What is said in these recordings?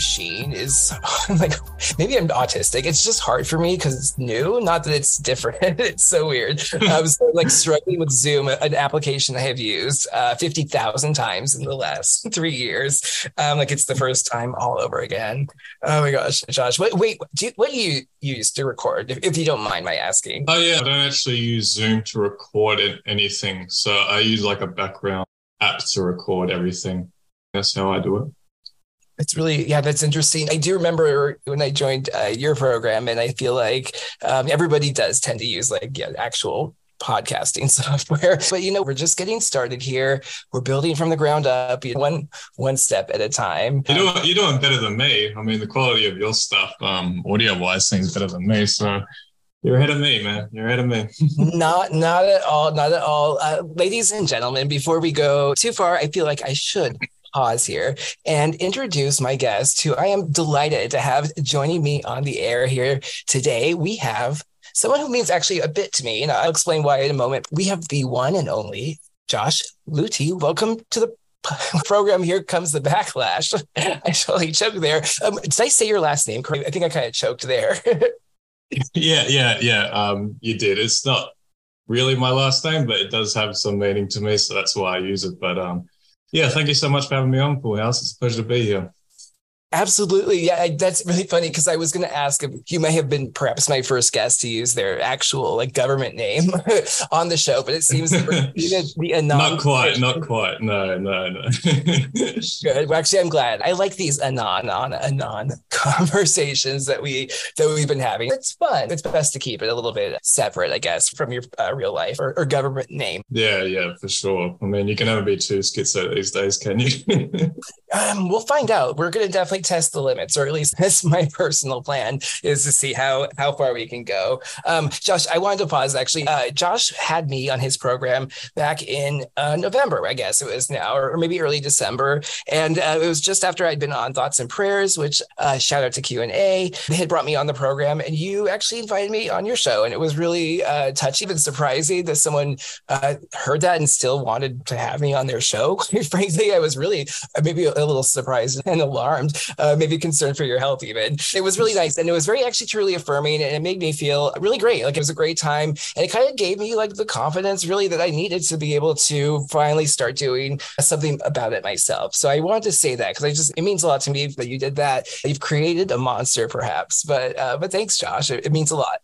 machine is like maybe I'm autistic. It's just hard for me because it's new. Not that it's different. it's so weird. I was like struggling with Zoom, an application I have used uh, fifty thousand times in the last three years. Um, like it's the first time all over again. Oh my gosh, Josh. Wait, wait do you, what do you use to record? If, if you don't mind my asking. Oh yeah, I don't actually use Zoom to record anything. So I use like a background app to record everything. That's how I do it. It's really, yeah, that's interesting. I do remember when I joined uh, your program, and I feel like um, everybody does tend to use like yeah, actual podcasting software. But you know, we're just getting started here. We're building from the ground up, you know, one one step at a time. You're doing, you're doing better than me. I mean, the quality of your stuff, um, audio wise, seems better than me. So you're ahead of me, man. You're ahead of me. not, not at all. Not at all. Uh, ladies and gentlemen, before we go too far, I feel like I should pause here and introduce my guest, who I am delighted to have joining me on the air here today. We have someone who means actually a bit to me, and I'll explain why in a moment. We have the one and only Josh Luty. Welcome to the program here comes the backlash i totally choked there um, did i say your last name correctly i think i kind of choked there yeah, yeah, yeah. Um, you did. It's not really my last name, but it does have some meaning to me, so that's why I use it. But um, yeah, thank you so much for having me on, Poolhouse. It's a pleasure to be here. Absolutely. Yeah, that's really funny because I was going to ask if you may have been perhaps my first guest to use their actual like government name on the show, but it seems the, the anon- not quite, not quite. No, no, no. Good. Well, actually, I'm glad. I like these anon on anon conversations that we that we've been having. It's fun. It's best to keep it a little bit separate, I guess, from your uh, real life or, or, government name. Yeah, yeah, for sure. I mean, you can never be too schizo these days, can you? Um, we'll find out. We're going to definitely test the limits, or at least that's my personal plan is to see how how far we can go. Um, Josh, I wanted to pause actually. Uh, Josh had me on his program back in uh, November, I guess it was now, or, maybe early December, and uh, it was just after I'd been on Thoughts and Prayers, which uh, shout out to Q and A. They had brought me on the program, and you actually invited me on your show, and it was really uh, touching and surprising that someone uh, heard that and still wanted to have me on their show. frankly, I was really maybe a little surprised and alarmed uh, maybe concerned for your health even. It was really nice. And it was very actually truly affirming and it made me feel really great. Like it was a great time. And it kind of gave me like the confidence really that I needed to be able to finally start doing something about it myself. So I wanted to say that because I just, it means a lot to me that you did that. You've created a monster perhaps, but, uh, but thanks, Josh. It, it means a lot.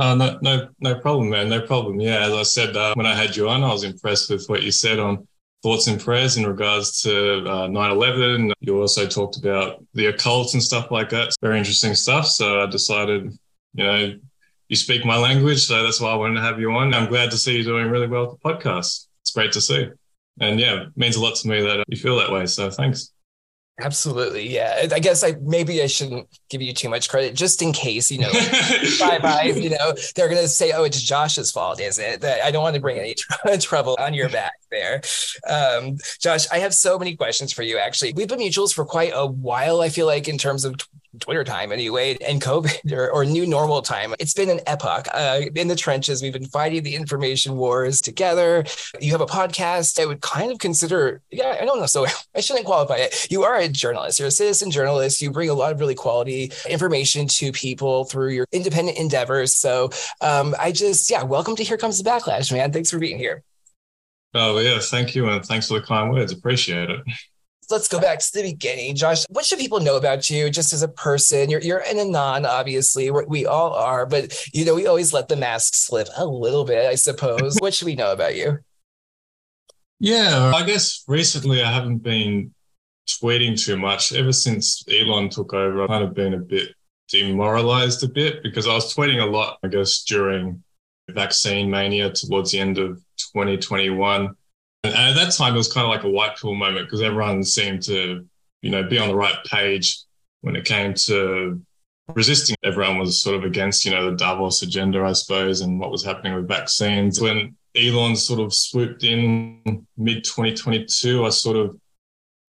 Oh, no, no, no problem, man. No problem. Yeah, as I said uh, when I had you on, I was impressed with what you said on thoughts and prayers in regards to uh, 9-11 you also talked about the occult and stuff like that. It's very interesting stuff. So i decided you know you speak my language so that's why i wanted to have you on. I'm glad to see you doing really well with the podcast. It's great to see. And yeah it means a lot to me that you feel that way. So thanks Absolutely, yeah. I guess I maybe I shouldn't give you too much credit, just in case you know, bye bye. You know, they're gonna say, "Oh, it's Josh's fault, is it?" That I don't want to bring any tr- trouble on your back there. Um, Josh, I have so many questions for you. Actually, we've been mutuals for quite a while. I feel like in terms of Twitter time anyway, and COVID or, or new normal time. It's been an epoch uh, in the trenches. We've been fighting the information wars together. You have a podcast. I would kind of consider, yeah, I don't know. So I shouldn't qualify it. You are a journalist. You're a citizen journalist. You bring a lot of really quality information to people through your independent endeavors. So um, I just, yeah, welcome to Here Comes the Backlash, man. Thanks for being here. Oh, yeah. Thank you. And thanks for the kind words. Appreciate it let's go back to the beginning. Josh, what should people know about you just as a person? You're, you're an anon, obviously. We're, we all are, but you know, we always let the mask slip a little bit, I suppose. what should we know about you? Yeah, I guess recently I haven't been tweeting too much. Ever since Elon took over, I've kind of been a bit demoralized a bit because I was tweeting a lot, I guess, during vaccine mania towards the end of 2021. And at that time, it was kind of like a white pill moment because everyone seemed to, you know, be on the right page when it came to resisting. Everyone was sort of against, you know, the Davos agenda, I suppose, and what was happening with vaccines. When Elon sort of swooped in mid 2022, I sort of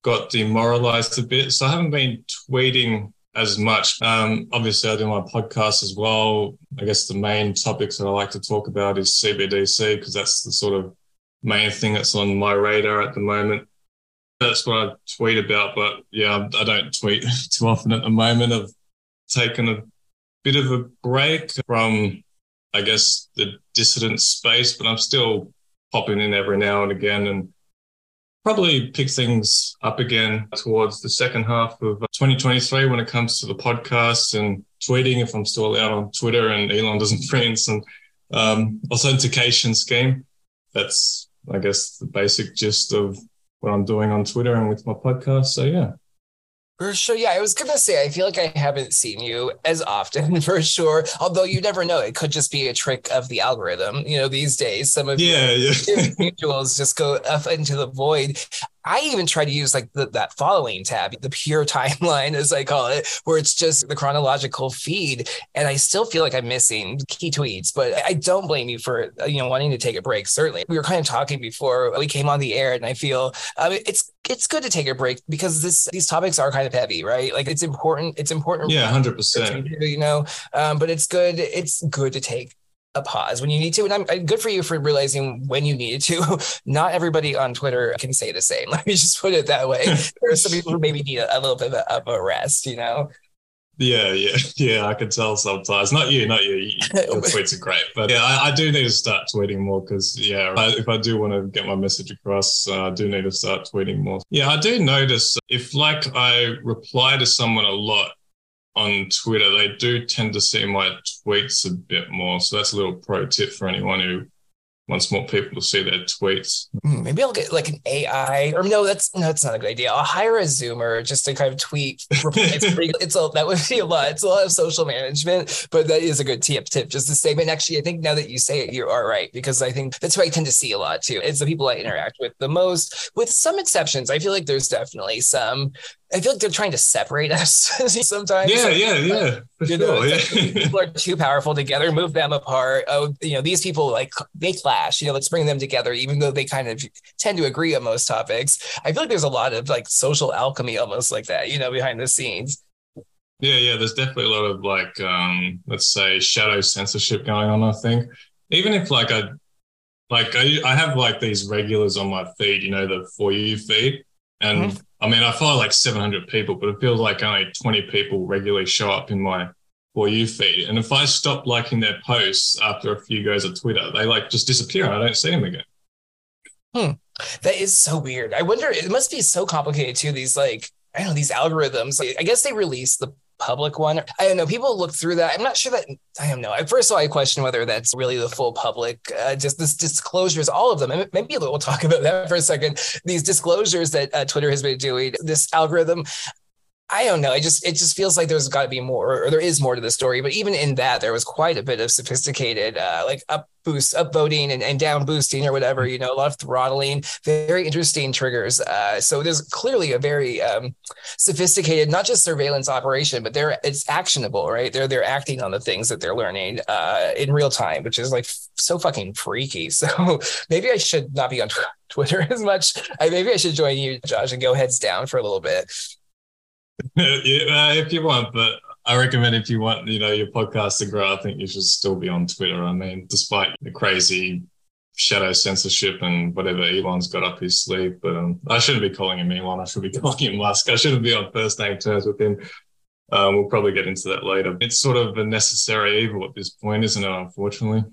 got demoralized a bit. So I haven't been tweeting as much. Um, obviously, I do my podcast as well. I guess the main topics that I like to talk about is CBDC because that's the sort of main thing that's on my radar at the moment. That's what I tweet about. But yeah, I don't tweet too often at the moment. I've taken a bit of a break from, I guess, the dissident space, but I'm still popping in every now and again and probably pick things up again towards the second half of 2023 when it comes to the podcast and tweeting if I'm still out on Twitter and Elon doesn't in some um, authentication scheme. That's, I guess, the basic gist of what I'm doing on Twitter and with my podcast. So, yeah. For sure. Yeah, I was going to say, I feel like I haven't seen you as often for sure. Although you never know, it could just be a trick of the algorithm. You know, these days, some of yeah, your yeah. individuals just go up into the void. I even try to use like the, that following tab, the pure timeline, as I call it, where it's just the chronological feed. And I still feel like I'm missing key tweets, but I don't blame you for, you know, wanting to take a break. Certainly. We were kind of talking before we came on the air and I feel I mean, it's, it's good to take a break because this, these topics are kind of heavy, right? Like it's important. It's important. Yeah. hundred percent. You know, um, but it's good. It's good to take a pause when you need to. And I'm, I'm, good for you for realizing when you needed to. Not everybody on Twitter can say the same. Let me just put it that way. there are some people who maybe need a, a little bit of a rest, you know? Yeah, yeah, yeah. I can tell sometimes. Not you, not you. Your tweets are great, but yeah, I, I do need to start tweeting more because yeah, I, if I do want to get my message across, uh, I do need to start tweeting more. Yeah, I do notice if like I reply to someone a lot, on Twitter, they do tend to see my tweets a bit more. So that's a little pro tip for anyone who wants more people to see their tweets. Hmm, maybe I'll get like an AI, or no, that's no, that's not a good idea. I'll hire a Zoomer just to kind of tweet. It's, a that would be a lot. It's a lot of social management, but that is a good tip. Tip just to say. And actually, I think now that you say it, you are right because I think that's what I tend to see a lot too. It's the people I interact with the most, with some exceptions. I feel like there's definitely some I feel like they're trying to separate us sometimes. Yeah, yeah, yeah. For you know, yeah. people are too powerful together, move them apart. Oh, you know, these people like they clash. You know, let's bring them together, even though they kind of tend to agree on most topics. I feel like there's a lot of like social alchemy almost like that, you know, behind the scenes. Yeah, yeah. There's definitely a lot of like, um, let's say, shadow censorship going on. I think even if like I, like I, I have like these regulars on my feed, you know, the for you feed, and. Mm-hmm I mean, I follow like 700 people, but it feels like only 20 people regularly show up in my for you feed. And if I stop liking their posts after a few goes of Twitter, they like just disappear and I don't see them again. Hmm. That is so weird. I wonder, it must be so complicated too. These like, I don't know, these algorithms. Like, I guess they release the public one. I don't know. People look through that. I'm not sure that I don't know. First of all, I question whether that's really the full public. Uh, just this disclosures, all of them. Maybe we'll talk about that for a second. These disclosures that uh, Twitter has been doing, this algorithm. I don't know. I just it just feels like there's got to be more, or there is more to the story. But even in that, there was quite a bit of sophisticated, uh, like up boost, up voting and, and down boosting or whatever. You know, a lot of throttling. Very interesting triggers. Uh, so there's clearly a very um, sophisticated, not just surveillance operation, but they're it's actionable, right? They're they're acting on the things that they're learning uh, in real time, which is like so fucking freaky. So maybe I should not be on Twitter as much. I, maybe I should join you, Josh, and go heads down for a little bit. If you want, but I recommend if you want, you know, your podcast to grow, I think you should still be on Twitter. I mean, despite the crazy shadow censorship and whatever Elon's got up his sleeve, but um, I shouldn't be calling him Elon. I should be calling him Musk. I shouldn't be on first name terms with him. Um, we'll probably get into that later. It's sort of a necessary evil at this point, isn't it? Unfortunately.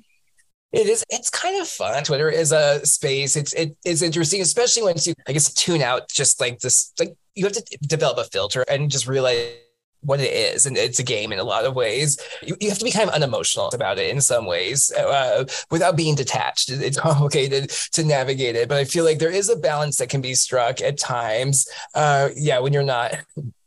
It is. It's kind of fun. Twitter is a space. It's it is interesting, especially once you, I guess, tune out just like this, like you have to develop a filter and just realize what it is and it's a game in a lot of ways. You, you have to be kind of unemotional about it in some ways uh, without being detached. It's complicated to navigate it but i feel like there is a balance that can be struck at times uh, yeah when you're not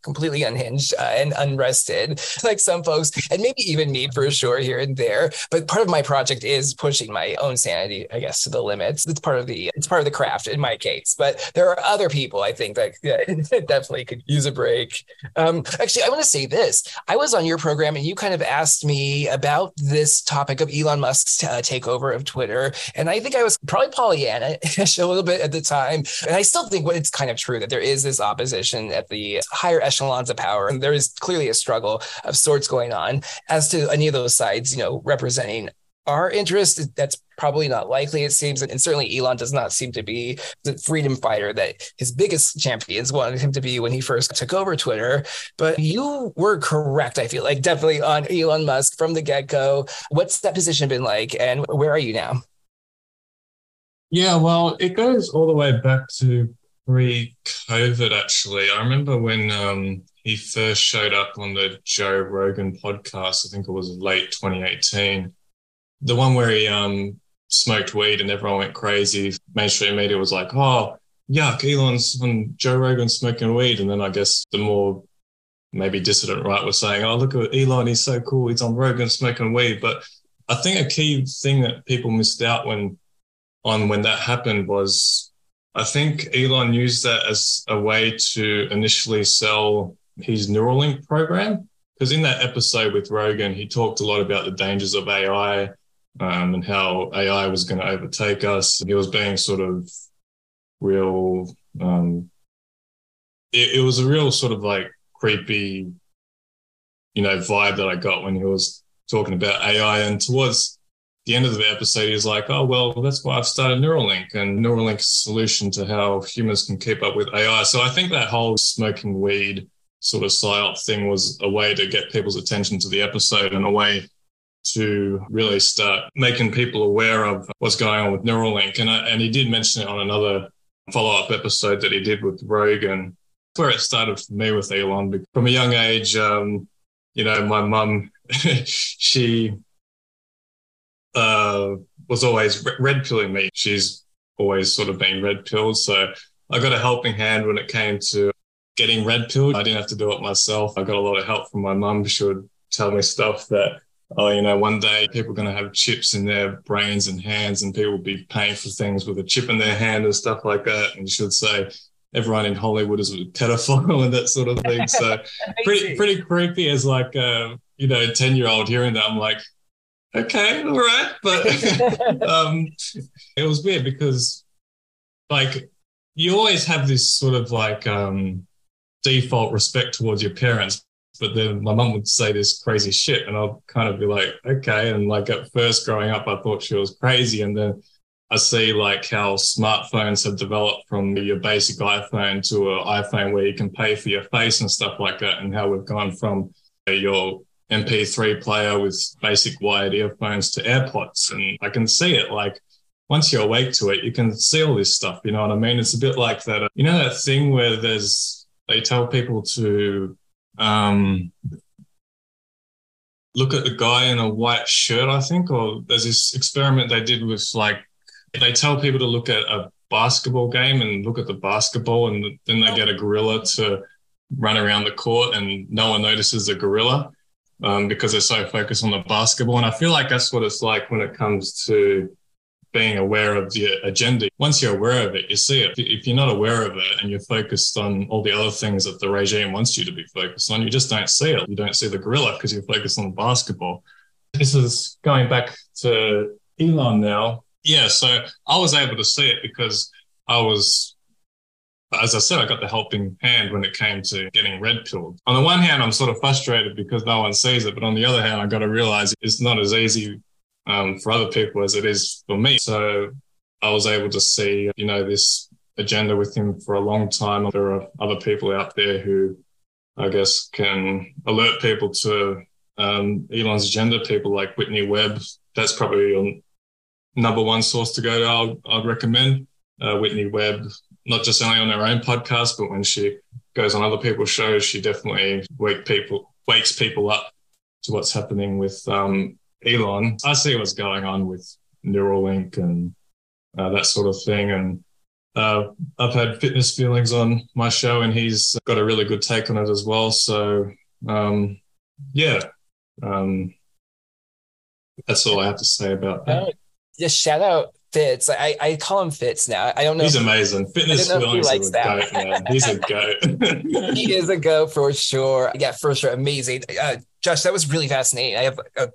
completely unhinged uh, and unrested, like some folks, and maybe even me for sure here and there. But part of my project is pushing my own sanity, I guess, to the limits. It's part of the it's part of the craft in my case. But there are other people I think that yeah, definitely could use a break. Um, actually, I want to say this: I was on your program, and you kind of asked me about this topic of Elon Musk's uh, takeover of Twitter, and I think I was probably Pollyanna a little bit at the time, and I still think what it's kind of true that there is this opposition at the higher echelons of power. And there is clearly a struggle of sorts going on as to any of those sides, you know, representing our interest, that's probably not likely, it seems. And certainly Elon does not seem to be the freedom fighter that his biggest champions wanted him to be when he first took over Twitter. But you were correct, I feel like, definitely on Elon Musk from the get go. What's that position been like? And where are you now? Yeah, well, it goes all the way back to pre COVID, actually. I remember when um, he first showed up on the Joe Rogan podcast, I think it was late 2018 the one where he um, smoked weed and everyone went crazy. Mainstream media was like, "Oh, yuck, Elon's on Joe Rogan smoking weed," and then I guess the more maybe dissident right was saying, "Oh, look at Elon, he's so cool, he's on Rogan smoking weed." But I think a key thing that people missed out when on when that happened was I think Elon used that as a way to initially sell his Neuralink program. Because in that episode with Rogan, he talked a lot about the dangers of AI um, and how AI was going to overtake us. He was being sort of real. Um, it, it was a real sort of like creepy, you know, vibe that I got when he was talking about AI. And towards the end of the episode, he's like, "Oh well, that's why I've started Neuralink, and Neuralink's solution to how humans can keep up with AI." So I think that whole smoking weed sort of psyop thing was a way to get people's attention to the episode and a way to really start making people aware of what's going on with Neuralink. And, I, and he did mention it on another follow up episode that he did with Rogan. Where it started for me with Elon. From a young age, um, you know, my mum, she uh, was always red pilling me. She's always sort of been red pilled. So I got a helping hand when it came to getting red pilled. I didn't have to do it myself. I got a lot of help from my mum. She would tell me stuff that oh, you know, one day people are going to have chips in their brains and hands, and people will be paying for things with a chip in their hand and stuff like that. And she would say everyone in Hollywood is a pedophile and that sort of thing. So pretty pretty creepy as like uh, you know, ten year old hearing that. I'm like, okay, all right, but um, it was weird because like you always have this sort of like um, default respect towards your parents but then my mum would say this crazy shit and I'll kind of be like, okay. And like at first growing up, I thought she was crazy. And then I see like how smartphones have developed from your basic iPhone to an iPhone where you can pay for your face and stuff like that. And how we've gone from your MP3 player with basic wired earphones to AirPods. And I can see it like, once you're awake to it, you can see all this stuff. You know what I mean? It's a bit like that. You know, that thing where there's, they tell people to um, look at the guy in a white shirt, I think, or there's this experiment they did with like, they tell people to look at a basketball game and look at the basketball, and then they get a gorilla to run around the court, and no one notices the gorilla um, because they're so focused on the basketball. And I feel like that's what it's like when it comes to being aware of the agenda. Once you're aware of it, you see it. If you're not aware of it and you're focused on all the other things that the regime wants you to be focused on, you just don't see it. You don't see the gorilla because you're focused on basketball. This is going back to Elon now. Yeah, so I was able to see it because I was, as I said, I got the helping hand when it came to getting red pilled. On the one hand, I'm sort of frustrated because no one sees it, but on the other hand, I got to realize it's not as easy um, for other people as it is for me. So I was able to see, you know, this agenda with him for a long time. There are other people out there who I guess can alert people to um, Elon's agenda, people like Whitney Webb. That's probably your number one source to go to. I'll, I'd recommend uh, Whitney Webb, not just only on her own podcast, but when she goes on other people's shows, she definitely wake people wakes people up to what's happening with um, Elon, I see what's going on with Neuralink and uh, that sort of thing. And uh, I've had FitnessFeelz on my show, and he's got a really good take on it as well. So, um, yeah, um, that's all I have to say about that. Uh, just shout out Fitz. I, I call him Fitz now. I don't know. He's amazing. Fitness he likes that. Goat, man. He's a goat. he is a goat for sure. Yeah, for sure. Amazing. Uh, Josh, that was really fascinating. I have a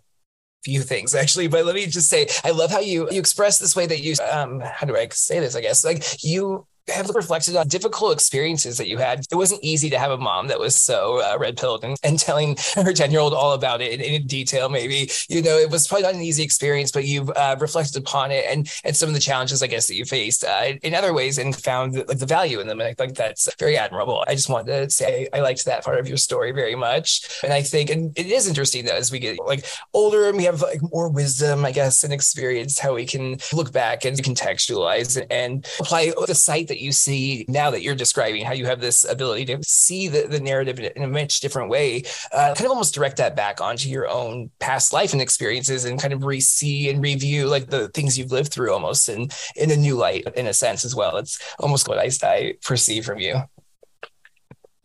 few things actually, but let me just say, I love how you you express this way that you um how do I say this? I guess like you have reflected on difficult experiences that you had. It wasn't easy to have a mom that was so uh, red pilled and, and telling her 10 year old all about it in, in, detail, maybe. You know, it was probably not an easy experience, but you've uh, reflected upon it and, and some of the challenges, I guess, that you faced uh, in other ways and found like the value in them. And I think that's very admirable. I just wanted to say I liked that part of your story very much. And I think, and it is interesting that as we get like older and we have like more wisdom, I guess, and experience, how we can look back and contextualize and apply the sight that you see now that you're describing, how you have this ability to see the, the narrative in a much different way, uh, kind of almost direct that back onto your own past life and experiences and kind of re-see and review like the things you've lived through almost in, in a new light in a sense as well. It's almost what I, I perceive from you.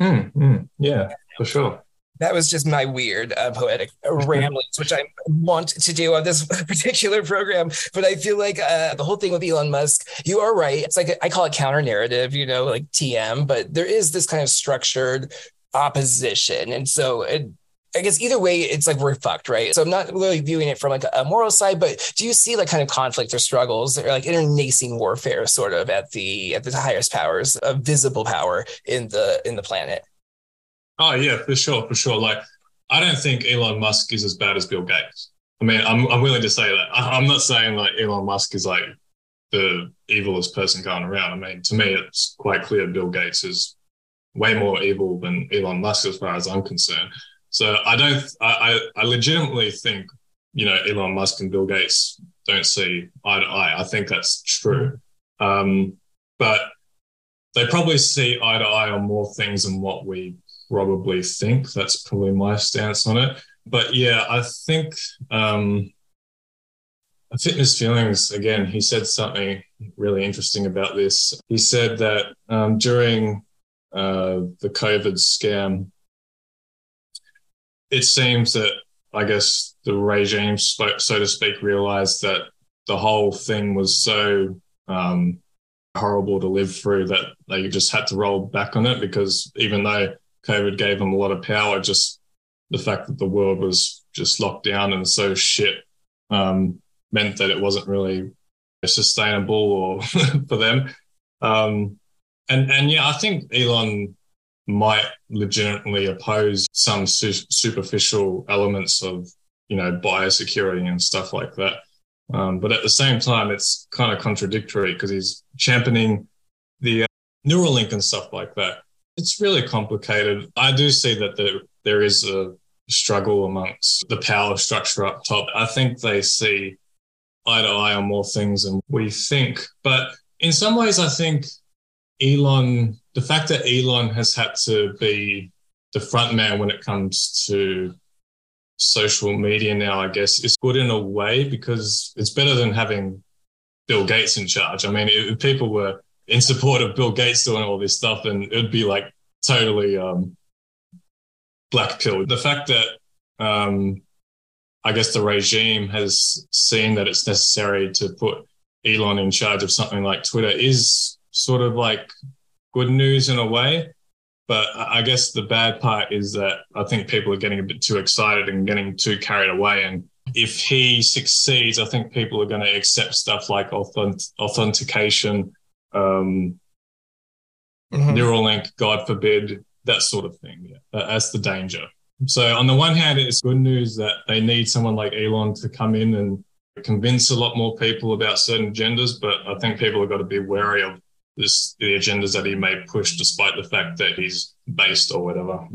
Mm, mm, yeah, for sure that was just my weird uh, poetic ramblings, which I want to do on this particular program. But I feel like uh, the whole thing with Elon Musk, you are right. It's like I call it counter narrative, you know, like TM, but there is this kind of structured opposition. And so it, I guess either way, it's like we're fucked, right? So I'm not really viewing it from like a moral side, but do you see like kind of conflict or struggles or like internecine warfare sort of at the at the highest powers of visible power in the in the planet? Oh yeah, for sure, for sure. Like I don't think Elon Musk is as bad as Bill Gates. I mean, I'm I'm willing to say that. I'm not saying like Elon Musk is like the evilest person going around. I mean, to me, it's quite clear Bill Gates is way more evil than Elon Musk as far as I'm concerned. So I don't. I I, I legitimately think you know Elon Musk and Bill Gates don't see eye to eye. I think that's true. Um, but they probably see eye to eye on more things than what we probably think. That's probably my stance on it. But yeah, I think um, FitnessFeelz again. He said something really interesting about this. He said that um, during uh, the COVID scam, it seems that I guess the regime, spoke so to speak, realized that the whole thing was so um, horrible to live through that they just had to roll back on it because even though COVID gave them a lot of power. Just the fact that the world was just locked down and so shit um, meant that it wasn't really sustainable or for them. Um, and and yeah, I think Elon might legitimately oppose some su- superficial elements of you know biosecurity and stuff like that. Um, but at the same time, it's kind of contradictory because he's championing the uh, Neuralink and stuff like that it's really complicated. I do see that there there is a struggle amongst the power structure up top. I think they see eye to eye on more things than we think. But in some ways, I think Elon, the fact that Elon has had to be the front man when it comes to social media now, I guess, is good in a way because it's better than having Bill Gates in charge. I mean, people were in support of Bill Gates doing all this stuff, and it'd be like totally um, black pill. The fact that um, I guess the regime has seen that it's necessary to put Elon in charge of something like Twitter is sort of like good news in a way. But I guess the bad part is that I think people are getting a bit too excited and getting too carried away. And if he succeeds, I think people are going to accept stuff like authentic- authentication, um, mm-hmm. Neuralink, God forbid, that sort of thing. Yeah, that's the danger. So on the one hand, it's good news that they need someone like Elon to come in and convince a lot more people about certain agendas. But I think people have got to be wary of this, the agendas that he may push, despite the fact that he's based or whatever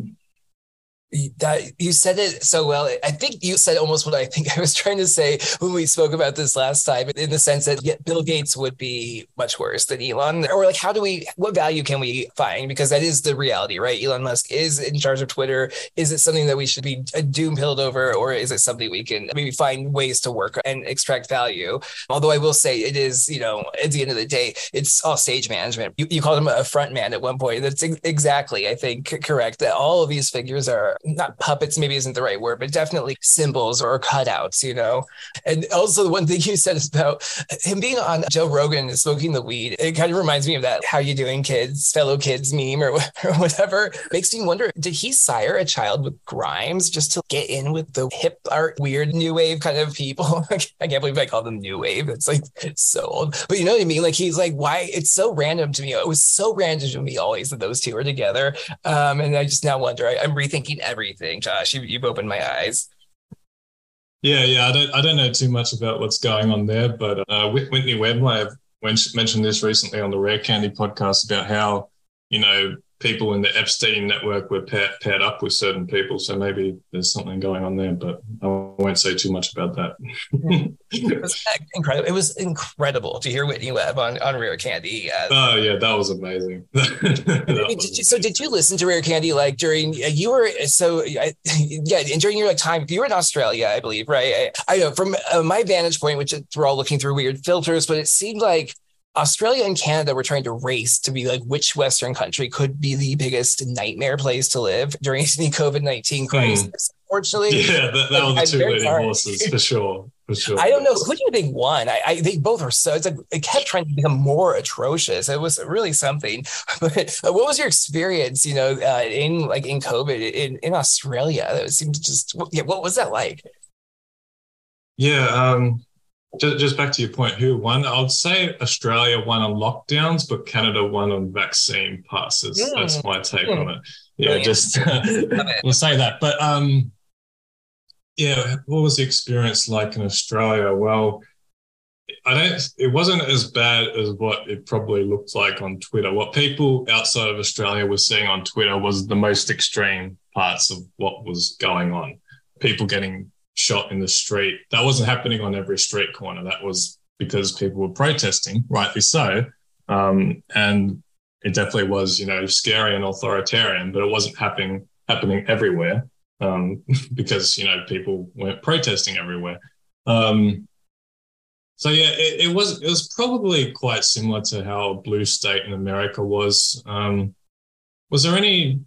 that you said it so well. I think you said almost what I think I was trying to say when we spoke about this last time, in the sense that Bill Gates would be much worse than Elon. Or like, how do we? What value can we find? Because that is the reality, right? Elon Musk is in charge of Twitter. Is it something that we should be uh, doom pilled over, or is it something we can maybe find ways to work and extract value? Although I will say it is, you know, at the end of the day, it's all stage management. You, you called him a front man at one point. That's exactly, I think, correct. That all of these figures are not puppets, maybe isn't the right word, but definitely symbols or cutouts, you know. And also the one thing you said is about him being on Joe Rogan and smoking the weed. It kind of reminds me of that "How you doing, kids?" fellow kids meme or, or whatever. Makes me wonder: Did he sire a child with Grimes just to get in with the hip art, weird new wave kind of people? I can't believe I call them new wave. It's like it's so old, but you know what I mean. Like he's like, why? It's so random to me. It was so random to me always that those two were together. Um, and I just now wonder. I, am rethinking everything. Josh, you, you've opened my eyes. Yeah, yeah. I don't, I don't know too much about what's going on there, but uh, Whitney Webb, I have mentioned this recently on the Rare Candy podcast about how you know people in the Epstein network were paired, paired up with certain people. So maybe there's something going on there, but I won't say too much about that. it was incredible. It was incredible to hear Whitney Webb on, on Rare Candy. Uh, oh yeah, that was amazing. that did was you, so did you listen to Rare Candy like during you were so yeah and during your like time you were in Australia I believe right I, I know from uh, my vantage point which we're all looking through weird filters but it seemed like Australia and Canada were trying to race to be like which Western country could be the biggest nightmare place to live during the COVID 19 hmm. crisis. Mm. Unfortunately, yeah, that, that like, was the two leading horses for sure. For sure. I don't know who do you think won. I, I they both are so. It's like it kept trying to become more atrocious. It was really something. But uh, what was your experience? You know, uh, in like in COVID in in Australia, that seemed just yeah. What was that like? Yeah, um, just, just back to your point, who won? I would say Australia won on lockdowns, but Canada won on vaccine passes. Mm. That's my take mm. on it. Yeah, Brilliant. just we'll say that. But um, yeah, what was the experience like in Australia? Well, I don't. It wasn't as bad as what it probably looked like on Twitter. What people outside of Australia were seeing on Twitter was the most extreme parts of what was going on. People getting shot in the street. That wasn't happening on every street corner. That was because people were protesting, rightly so. Um, and it definitely was, you know, scary and authoritarian, but it wasn't happening happening everywhere um, because you know people weren't protesting everywhere. Um, so yeah, it, it, was it was probably quite similar to how blue state in America was. Um, was there any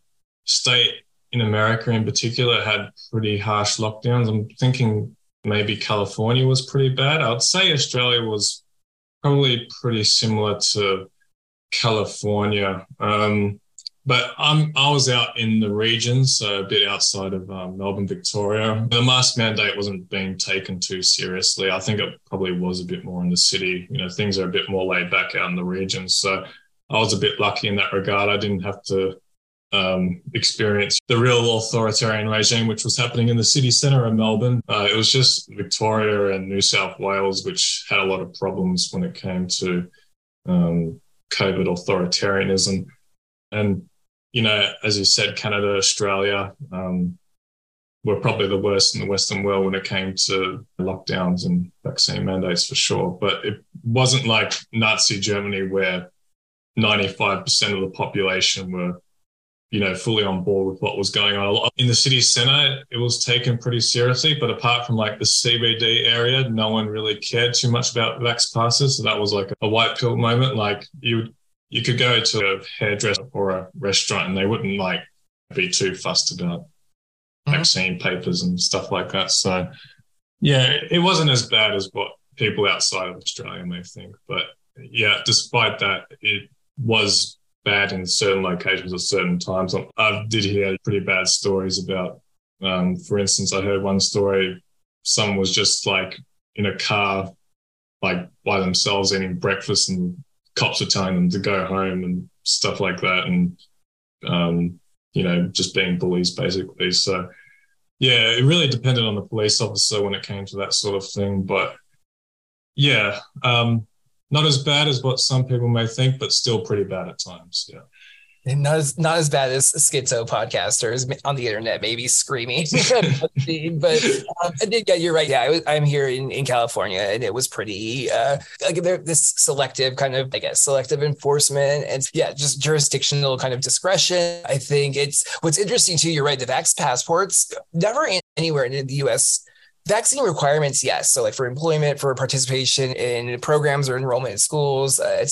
state in America in particular had pretty harsh lockdowns. I'm thinking maybe California was pretty bad. I'd say Australia was probably pretty similar to California. Um, but I'm, I was out in the region, so a bit outside of um, Melbourne, Victoria. The mask mandate wasn't being taken too seriously. I think it probably was a bit more in the city. You know, things are a bit more laid back out in the region. So I was a bit lucky in that regard. I didn't have to um, experience the real authoritarian regime which was happening in the city centre of Melbourne. Uh, it was just Victoria and New South Wales which had a lot of problems when it came to um, COVID authoritarianism. And, you know, as you said, Canada, Australia um, were probably the worst in the Western world when it came to lockdowns and vaccine mandates for sure. But it wasn't like Nazi Germany where 95% of the population were you know, fully on board with what was going on. In the city centre, it was taken pretty seriously, but apart from like the CBD area, no one really cared too much about vax passes. So that was like a white pill moment. Like you, you could go to a hairdresser or a restaurant and they wouldn't like be too fussed about mm-hmm. vaccine papers and stuff like that. So yeah, it wasn't as bad as what people outside of Australia may think. But yeah, despite that, it was bad in certain locations at certain times. I did hear pretty bad stories about, um, for instance, I heard one story, someone was just like in a car, like by themselves eating breakfast and cops were telling them to go home and stuff like that. And, um, you know, just being bullies basically. So, yeah, it really depended on the police officer when it came to that sort of thing. But yeah, um, not as bad as what some people may think, but still pretty bad at times. Yeah. And not as not as bad as schizo podcasters on the internet, maybe screaming. but um, yeah, you're right. Yeah, I am here in, in California, and it was pretty uh, like there this selective kind of I guess selective enforcement, and yeah, just jurisdictional kind of discretion. I think it's what's interesting too. You're right. The vax passports never anywhere in the U.S vaccine requirements yes. So like for employment for participation in programs or enrollment in schools uh, et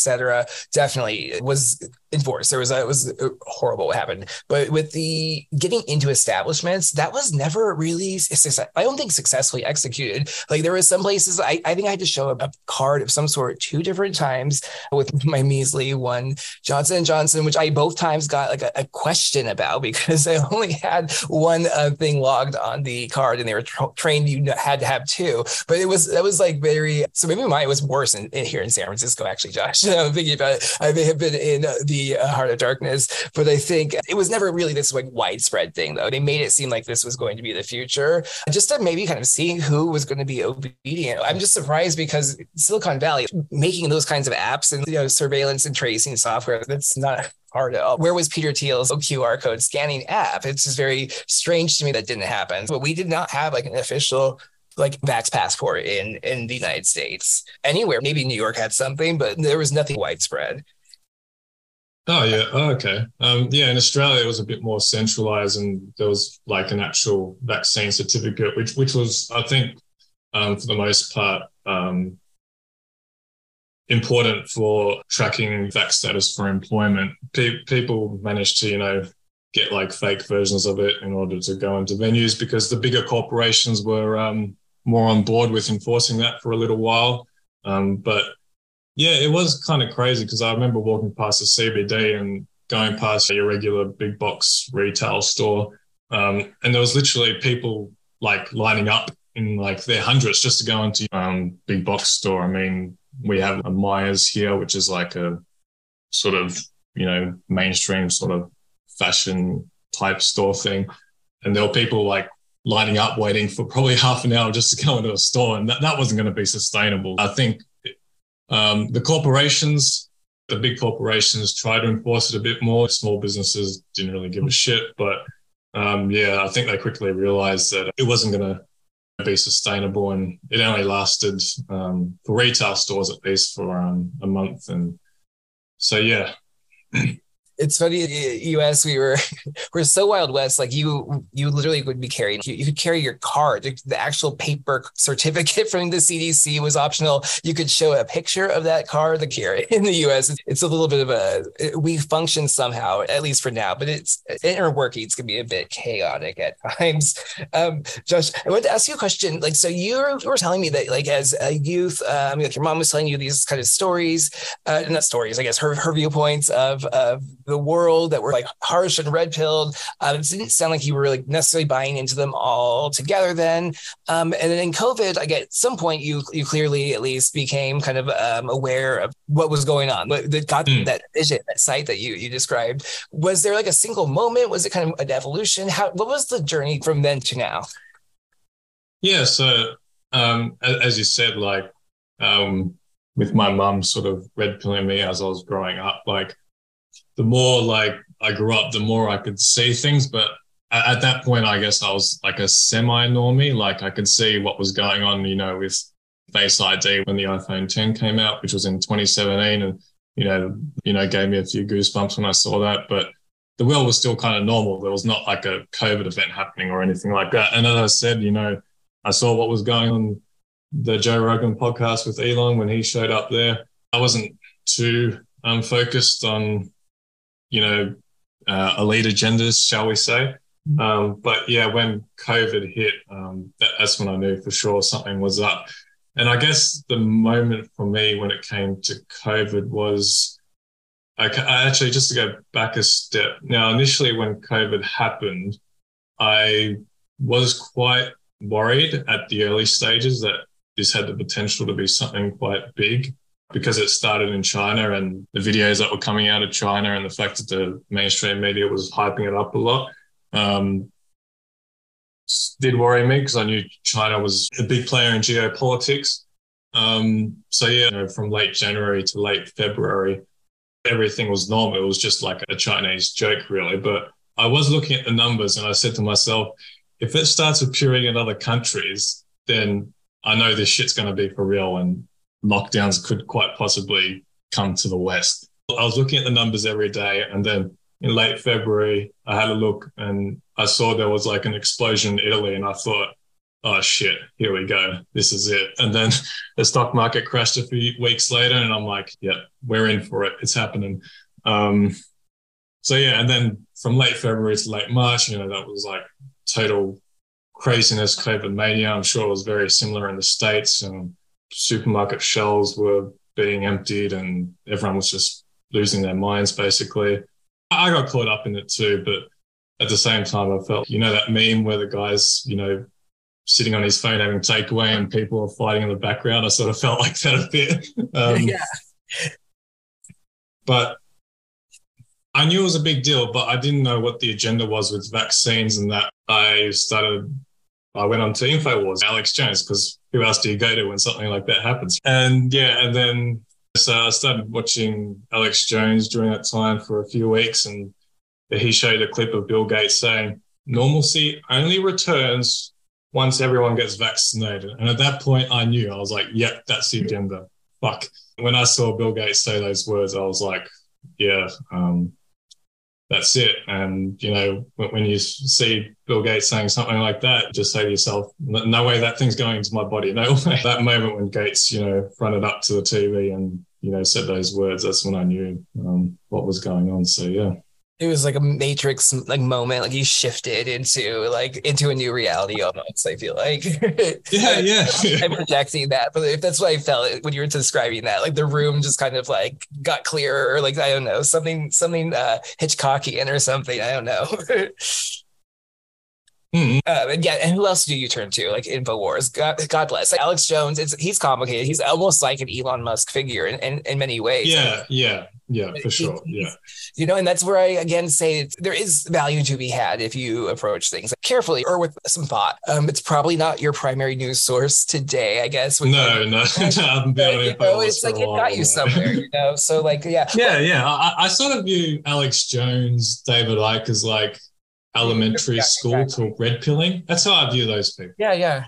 definitely was enforced. There was a, it was horrible what happened. But with the getting into establishments, that was never really I don't think successfully executed. Like there was some places I, I think I had to show a card of some sort two different times with my measly one Johnson and Johnson, which I both times got like a, a question about because I only had one uh, thing logged on the card and they were tra- trained you had to have two. But it was that was like very so maybe mine was worse in, in here in San Francisco actually, Josh. I'm thinking about it. I may have been in the uh, Heart of Darkness, but I think it was never really this like widespread thing though. They made it seem like this was going to be the future, just to maybe kind of seeing who was going to be obedient. I'm just surprised because Silicon Valley making those kinds of apps and you know surveillance and tracing software that's not hard at all. Where was Peter Thiel's QR code scanning app? It's just very strange to me that didn't happen. But we did not have like an official like Vax passport in in the United States anywhere. Maybe New York had something, but there was nothing widespread. Oh yeah, oh, okay. Um, yeah, in Australia it was a bit more centralized, and there was like an actual vaccine certificate, which which was I think um, for the most part um, important for tracking vac status for employment. Pe- people managed to you know get like fake versions of it in order to go into venues because the bigger corporations were um, more on board with enforcing that for a little while. Um, but yeah, it was kind of crazy because I remember walking past the CBD and going past your regular big box retail store. Um, and there was literally people like lining up in like their hundreds just to go into um, big box store. I mean, we have a Myers here, which is like a sort of, you know, mainstream sort of fashion type store thing. And there were people like lining up waiting for probably half an hour just to go into a store. And that, that wasn't going to be sustainable. I think um, the corporations, the big corporations, try to enforce it a bit more. Small businesses didn't really give a shit, but um, yeah, I think they quickly realized that it wasn't going to be sustainable, and it only lasted um, for retail stores at least for um, a month. And so, yeah. it's funny us we were we're so wild west like you you literally would be carrying you, you could carry your card the actual paper certificate from the cdc was optional. You could show a picture of that card the carry in the us it's a little bit of a we function somehow at least for now but it's inner workings can be a bit chaotic at times. Um josh i wanted to ask you a question. Like so you were telling me that like as a youth um like your mom was telling you these kind of stories uh not stories i guess her her viewpoints of of the world that were like harsh and red pilled. Uh, it didn't sound like you were really necessarily buying into them all together then. Um, and then in COVID, I get at some point you you clearly at least became kind of um, aware of what was going on. That got mm. that vision, that sight that you you described. Was there like a single moment? Was it kind of an evolution? How what was the journey from then to now? Yeah, so um, as you said, like um, with my mum sort of red pilling me as I was growing up, like the more like I grew up, the more I could see things. But at, at that point, I guess I was like a semi normie. Like I could see what was going on, you know, with Face ID when the iPhone 10 came out, which was in 2017, and you know, you know, gave me a few goosebumps when I saw that. But the world was still kind of normal. There was not like a COVID event happening or anything like that. And as I said, you know, I saw what was going on the Joe Rogan podcast with Elon when he showed up there. I wasn't too um, focused on you know, uh, elite agendas, shall we say. Mm-hmm. Um, but yeah, when COVID hit, um, that, that's when I knew for sure something was up. And I guess the moment for me when it came to COVID was I, I actually just to go back a step. Now, initially when COVID happened, I was quite worried at the early stages that this had the potential to be something quite big because it started in China and the videos that were coming out of China and the fact that the mainstream media was hyping it up a lot um, did worry me because I knew China was a big player in geopolitics. Um, so yeah, you know, from late January to late February, everything was normal. It was just like a Chinese joke, really. But I was looking at the numbers and I said to myself, if it starts appearing in other countries, then I know this shit's going to be for real and lockdowns could quite possibly come to the West. I was looking at the numbers every day. And then in late February, I had a look and I saw there was like an explosion in Italy. And I thought, oh shit, here we go. This is it. And then the stock market crashed a few weeks later. And I'm like, yeah, we're in for it. It's happening. Um, so yeah, and then from late February to late March, you know, that was like total craziness, COVID mania. I'm sure it was very similar in the States. And supermarket shelves were being emptied and everyone was just losing their minds basically. I got caught up in it too, but at the same time, I felt, you know, that meme where the guy's, you know, sitting on his phone having takeaway and people are fighting in the background. I sort of felt like that a bit. Um, yeah. But I knew it was a big deal, but I didn't know what the agenda was with vaccines and that. I started, I went on to InfoWars, Alex Jones, because who else do you go to when something like that happens? And yeah, and then so I started watching Alex Jones during that time for a few weeks, and he showed a clip of Bill Gates saying, normalcy only returns once everyone gets vaccinated. And at that point, I knew, I was like, yep, that's the agenda. Fuck. When I saw Bill Gates say those words, I was like, yeah, um, that's it. And, you know, when you see Bill Gates saying something like that, just say to yourself, no way that thing's going into my body. No way. That moment when Gates, you know, fronted up to the TV and, you know, said those words, that's when I knew um, what was going on. So, yeah it was like a matrix like moment like you shifted into like into a new reality almost i feel like. Yeah yeah. I'm projecting that but if that's what i felt when you were describing that like the room just kind of like got clearer or like i don't know something something uh hitchcockian or something i don't know Mm-hmm. Uh, and yeah, and who else do you turn to? Like Infowars. God, God bless. Like Alex Jones. It's he's complicated. He's almost like an Elon Musk figure in, in, in many ways. Yeah, yeah, yeah, for sure. Yeah. You know, and that's where I again say there is value to be had if you approach things carefully or with some thought. Um, it's probably not your primary news source today, I guess. No, no, no, I haven't been you know, it's like it got you somewhere, you know. So like, yeah, yeah, yeah. I, I sort of view Alex Jones, David Icke as like elementary yeah, school exactly. to red pilling. That's how I view those people. Yeah, yeah.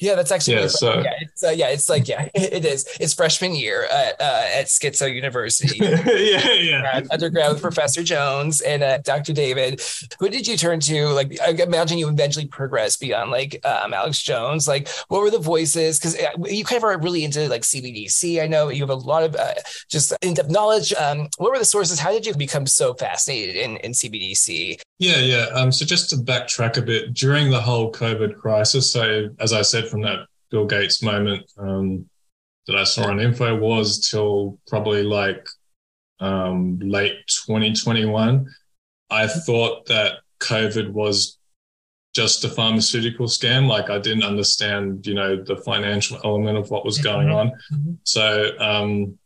Yeah, that's actually yeah. Really so yeah, it's uh, yeah, it's like yeah, it is. It's freshman year at uh, at Schizo University. yeah, yeah. Undergrad with Professor Jones and uh, Dr. David. Who did you turn to? Like, I imagine you eventually progressed beyond like um, Alex Jones. Like, what were the voices? Because uh, you kind of are really into like CBDC. I know you have a lot of uh, just in-depth knowledge. Um, what were the sources? How did you become so fascinated in in CBDC? Yeah, yeah. Um, so just to backtrack a bit, during the whole COVID crisis, so as I said, from that Bill Gates moment um, that I saw on InfoWars till probably like um, late 2021, I thought that COVID was just a pharmaceutical scam. Like I didn't understand, you know, the financial element of what was going on. Mm-hmm. So um,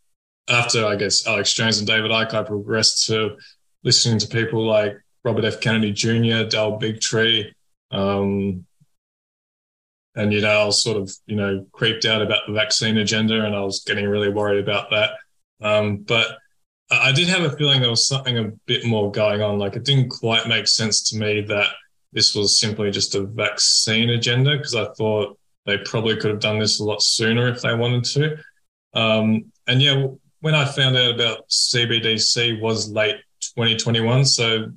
after I guess Alex Jones and David Icke, I progressed to listening to people like Robert F. Kennedy Jr., Del Bigtree, um, and, you know, I was sort of, you know, creeped out about the vaccine agenda and I was getting really worried about that. Um, but I did have a feeling there was something a bit more going on. Like it didn't quite make sense to me that this was simply just a vaccine agenda because I thought they probably could have done this a lot sooner if they wanted to. Um, and yeah, when I found out about CBDC was late 2021, so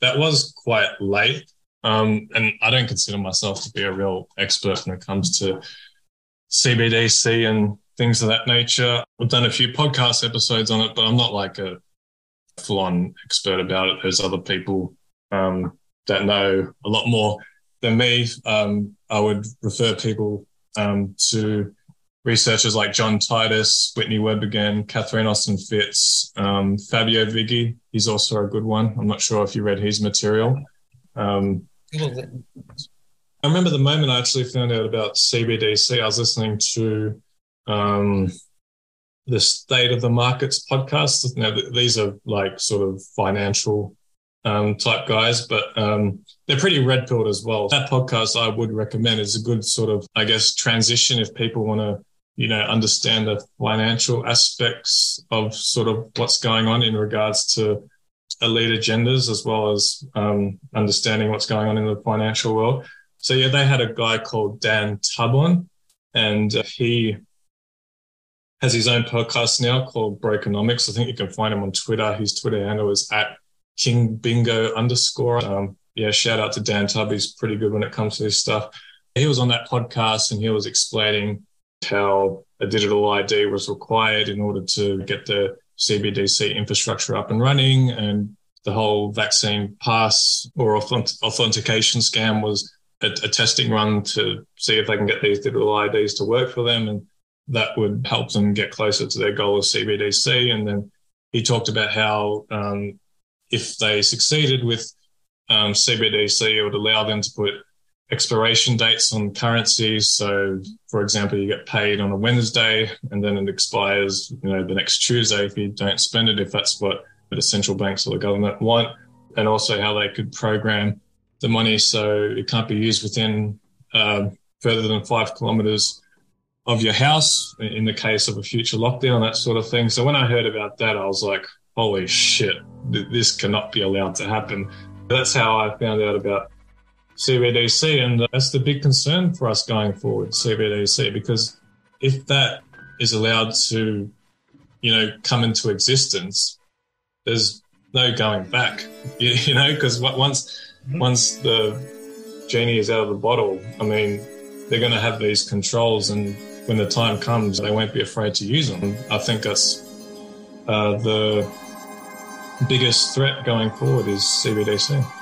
that was quite late. Um, and I don't consider myself to be a real expert when it comes to CBDC and things of that nature. I've done a few podcast episodes on it, but I'm not like a full on expert about it. There's other people um, that know a lot more than me. Um, I would refer people um, to researchers like John Titus, Whitney Webb again, Catherine Austin Fitts, um, Fabio Vighi. He's also a good one. I'm not sure if you read his material. Um, I remember the moment I actually found out about CBDC. I was listening to um, the State of the Markets podcast. Now, these are like sort of financial um, type guys, but um, they're pretty red pilled as well. That podcast I would recommend is a good sort of, I guess, transition if people want to, you know, understand the financial aspects of sort of what's going on in regards to elite agendas as well as um, understanding what's going on in the financial world. So yeah, they had a guy called Dan Taubman, and he has his own podcast now called Brokenomics. I think you can find him on Twitter. His Twitter handle is at King Bingo underscore. Um, yeah, shout out to Dan Tubb. He's pretty good when it comes to this stuff. He was on that podcast and he was explaining how a digital ID was required in order to get the CBDC infrastructure up and running and the whole vaccine pass or authentication scam was a, a, testing run to see if they can get these digital IDs to work for them. And that would help them get closer to their goal of CBDC. And then he talked about how um, if they succeeded with um, CBDC, it would allow them to put expiration dates on currencies. So, for example, you get paid on a Wednesday and then it expires, you know, the next Tuesday if you don't spend it, if that's what the central banks or the government want, and also how they could program the money so it can't be used within uh, further than five kilometers of your house in the case of a future lockdown, that sort of thing. So when I heard about that, I was like, holy shit, this cannot be allowed to happen. That's how I found out about CBDC. And that's the big concern for us going forward, CBDC, because if that is allowed to, you know, come into existence, there's no going back, you, you know, because once, mm-hmm. once the genie is out of the bottle, I mean, they're going to have these controls and when the time comes, they won't be afraid to use them. I think that's uh, the biggest threat going forward is CBDC.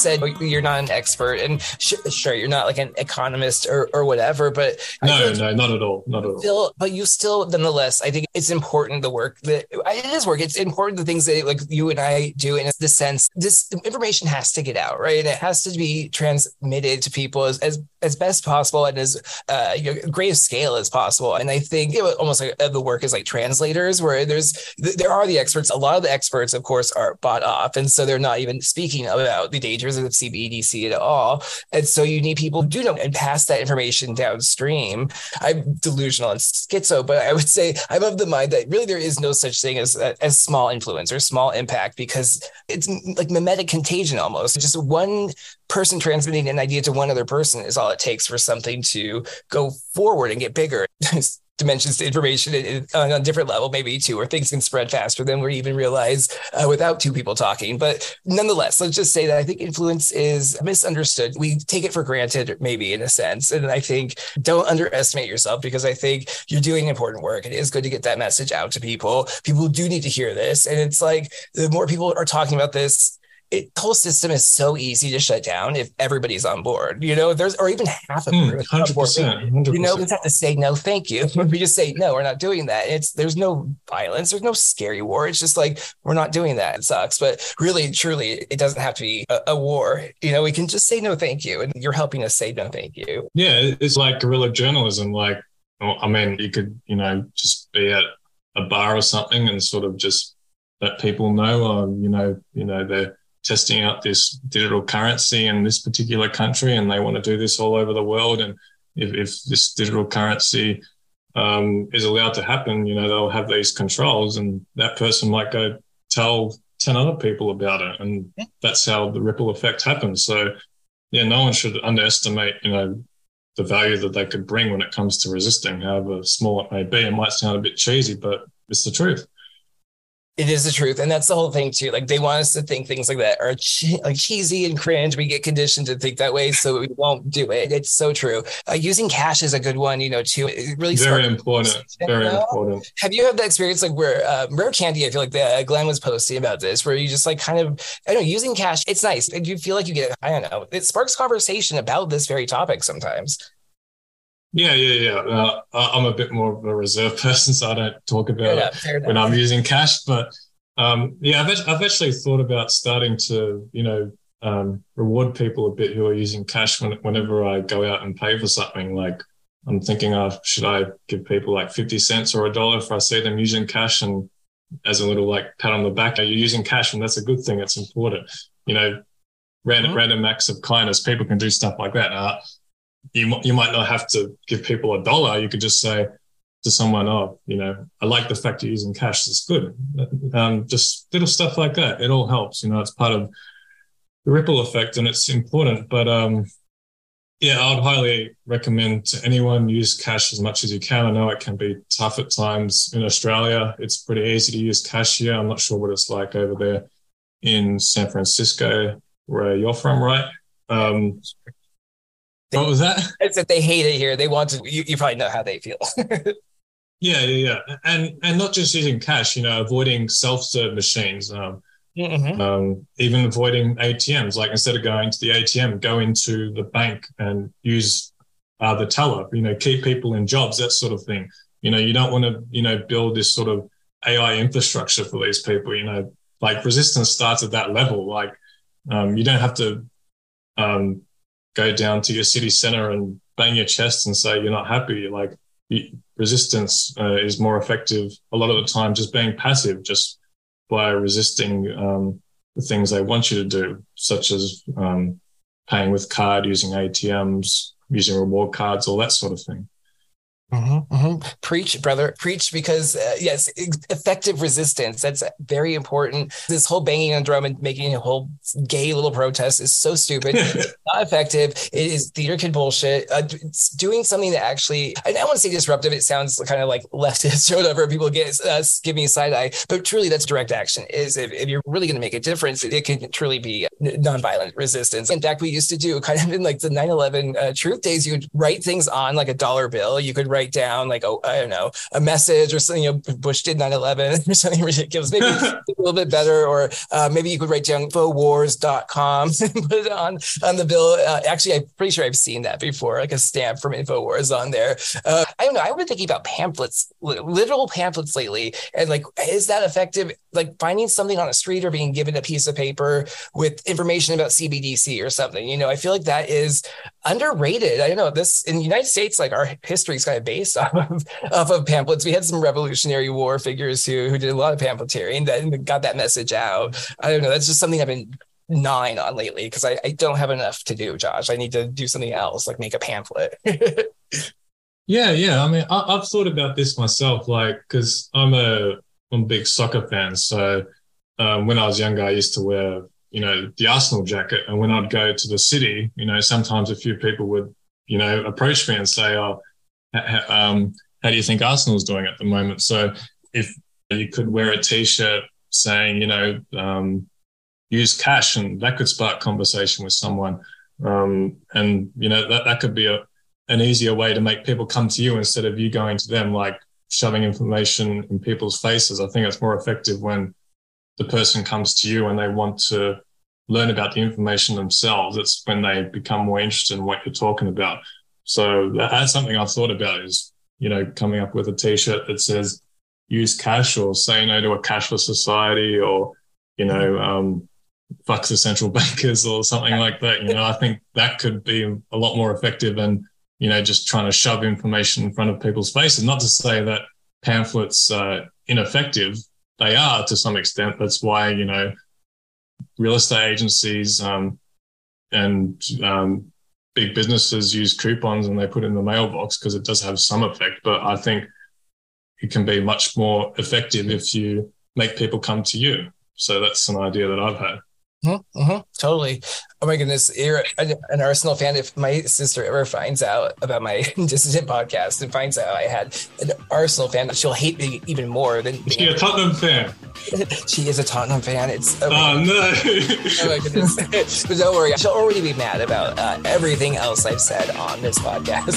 Said you're not an expert, and sh- sure, you're not like an economist or, or whatever, but no, no, not at all, not at all. Still, but you still, nonetheless, I think it's important the work that it is work. It's important the things that like you and I do in the sense this information has to get out, right? And it has to be transmitted to people as as, as best possible and as uh, you know, great scale as possible. And I think it was almost like the work is like translators, where there's there are the experts. A lot of the experts, of course, are bought off, and so they're not even speaking about the dangers of CBDC at all. And so you need people who do know and pass that information downstream. I'm delusional and schizo, but I would say I'm of the mind that really there is no such thing as as small influence or small impact because it's like mimetic contagion almost. Just one person transmitting an idea to one other person is all it takes for something to go forward and get bigger. dimensions to information on a different level, maybe too, or things can spread faster than we even realize uh, without two people talking. But nonetheless, let's just say that I think influence is misunderstood. We take it for granted, maybe in a sense. And I think don't underestimate yourself because I think you're doing important work. It is good to get that message out to people. People do need to hear this. And it's like the more people are talking about this, it, the whole system is so easy to shut down if everybody's on board, you know, there's, or even half of them. Mm, 100%, 100%. You know, we have to say, no, thank you. we just say, no, we're not doing that. It's, there's no violence. There's no scary war. It's just like, we're not doing that. It sucks. But really, truly, it doesn't have to be a, a war. You know, we can just say, no, thank you. And you're helping us say, no, thank you. Yeah. It's like guerrilla journalism. Like, I mean, you could, you know, just be at a bar or something and sort of just let people know, or, you know, you know, they're, testing out this digital currency in this particular country and they want to do this all over the world. And if, if this digital currency um, is allowed to happen, you know, they'll have these controls and that person might go tell 10 other people about it. And that's how the ripple effect happens. So, yeah, no one should underestimate, you know, the value that they could bring when it comes to resisting, however small it may be. It might sound a bit cheesy, but it's the truth. It is the truth, and that's the whole thing too. Like they want us to think things like that are che- like cheesy and cringe. We get conditioned to think that way, so we won't do it. It's so true. Uh, using cash is a good one, you know. Too it really very important. Very you know? important. Have you had the experience like where uh, Rare Candy? I feel like the uh, Glenn was posting about this, where you just like kind of I don't know using cash. It's nice. And you feel like you get I don't know. It sparks conversation about this very topic sometimes. Yeah, yeah, yeah. Uh, I'm a bit more of a reserved person, so I don't talk about enough, it when I'm using cash. But um, yeah, I've, I've actually thought about starting to, you know, um, reward people a bit who are using cash when, whenever I go out and pay for something. Like I'm thinking, of should I give people like 50 cents or a dollar if I see them using cash and as a little like pat on the back, are you're using cash and that's a good thing. It's important. You know, random, mm-hmm. random acts of kindness, people can do stuff like that. Uh, you you might not have to give people a dollar. You could just say to someone, "Oh, you know, I like the fact you're using cash. It's good." Um, just little stuff like that. It all helps. You know, it's part of the ripple effect, and it's important. But um, yeah, I would highly recommend to anyone use cash as much as you can. I know it can be tough at times in Australia. It's pretty easy to use cash here. I'm not sure what it's like over there in San Francisco, where you're from, right? Um, what was that? It's that they hate it here. They want to. You, you probably know how they feel. yeah, yeah, yeah, and and not just using cash. You know, avoiding self-serve machines. Um, Mm-hmm. Um, even avoiding ATMs, like instead of going to the ATM, go into the bank and use uh, the teller. You know, keep people in jobs, that sort of thing. You know, you don't want to, you know, build this sort of AI infrastructure for these people. You know, like resistance starts at that level. Like, um, you don't have to um, go down to your city center and bang your chest and say you're not happy. Like, resistance uh, is more effective a lot of the time just being passive, just by resisting um, the things they want you to do, such as um, paying with card, using ATMs, using reward cards, all that sort of thing. Mm-hmm, mm-hmm. Preach, brother, preach, because uh, yes, effective resistance. That's very important. This whole banging on drum and making a whole gay little protest is so stupid. it's not effective. It is theater kid bullshit. Uh, it's doing something that actually, I don't want to say disruptive. It sounds kind of like leftist or whatever. People get uh, give me a side eye, but truly, that's direct action. Is if, if you're really going to make a difference, it can truly be nonviolent resistance. In fact, we used to do kind of in like the 9/11 uh, truth days. You would write things on like a dollar bill. You could write write down like oh I don't know a message or something. You know, Bush did 9/11 or something ridiculous. Maybe a little bit better, or uh, maybe you could write down Infowars.com and put it on on the bill. Uh, actually, I'm pretty sure I've seen that before, like a stamp from Infowars on there. Uh, I don't know. I've been thinking about pamphlets, literal pamphlets lately, and like, is that effective? Like finding something on a street or being given a piece of paper with information about CBDC or something. You know, I feel like that is underrated. I don't know this in the United States. Like our history is kind of based off of, off of pamphlets. We had some Revolutionary War figures who who did a lot of pamphleteering that got that message out. I don't know. That's just something I've been nine on lately because I, I don't have enough to do, Josh. I need to do something else, like make a pamphlet. yeah, yeah. I mean, I, have thought about this myself, like because I'm a I'm a big soccer fan. So um, when I was younger, I used to wear you know the Arsenal jacket, and when I'd go to the city, you know, sometimes a few people would you know approach me and say, "Oh, um, how do you think Arsenal's doing at the moment? So if you could wear a T-shirt saying, you know, um, use cash, and that could spark conversation with someone, um, and you know that that could be a an easier way to make people come to you instead of you going to them, like shoving information in people's faces. I think it's more effective when the person comes to you and they want to learn about the information themselves. It's when they become more interested in what you're talking about. So that's something I've thought about is, you know, coming up with a t-shirt that says use cash or say no to a cashless society or, you know, um, fuck the central bankers or something like that. You know, I think that could be a lot more effective than, you know, just trying to shove information in front of people's faces. Not to say that pamphlets are ineffective. They are to some extent. That's why, you know, real estate agencies um, and um, big businesses use coupons and they put in the mailbox because it does have some effect. But I think it can be much more effective if you make people come to you. So that's an idea that I've had. Mm-hmm, mm-hmm, totally. Oh my goodness. You're an Arsenal fan. If my sister ever finds out about my dissident podcast and finds out I had an Arsenal fan, she'll hate me even more than she a Tottenham fan. she is a Tottenham fan. It's oh, oh no. oh my goodness. but don't worry. She'll already be mad about uh, everything else I've said on this podcast.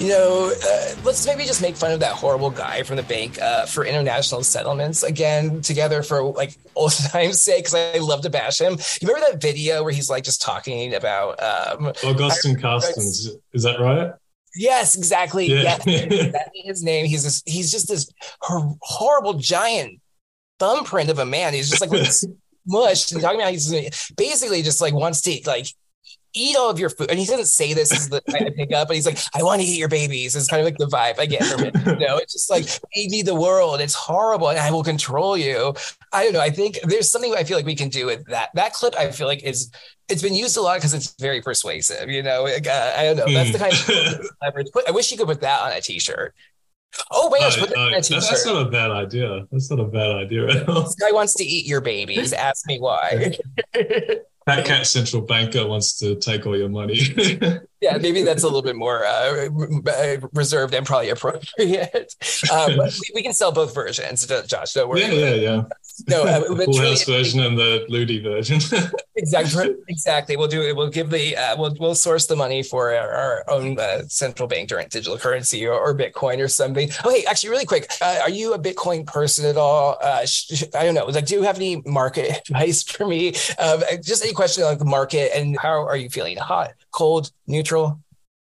You know, uh, let's maybe just make fun of that horrible guy from the bank uh, for international settlements again together for like old times' sake because I love to bash him. You remember that video where he's like just talking about um, Agustin Carstens? Is that right? Yes, exactly. Yeah, his name. He's this, he's just this horrible giant thumbprint of a man. He's just like mushed and talking about he's basically just like wants to like eat all of your food. And he doesn't say this is the kind of pick up, but he's like, I want to eat your babies. It's kind of like the vibe I get from it. You know, it's just like feed the world. It's horrible, and I will control you. I don't know. I think there's something I feel like we can do with that. That clip I feel like is it's been used a lot because it's very persuasive. You know, like, uh, I don't know. That's the kind of leverage. I wish you could put that on a t-shirt. Oh my gosh, uh, uh, that's not a bad idea. That's not a bad idea at all. This guy wants to eat your babies. Ask me why. Fat Cat Central Banker wants to take all your money. yeah, maybe that's a little bit more uh, reserved and probably appropriate. Um, we, we, can sell both versions, Josh. Don't worry. Yeah, yeah, yeah. No, uh, Poolhouse version and the Luty version. exactly, exactly. We'll do it. We'll give the uh, we'll we'll source the money for our, our own uh, central bank during digital currency or, or, Bitcoin or something. Oh, hey, actually, really quick, uh, are you a Bitcoin person at all? Uh, sh- I don't know. Like, do you have any market advice for me? Um, just any question on the market and how are you feeling? Hot, cold, neutral?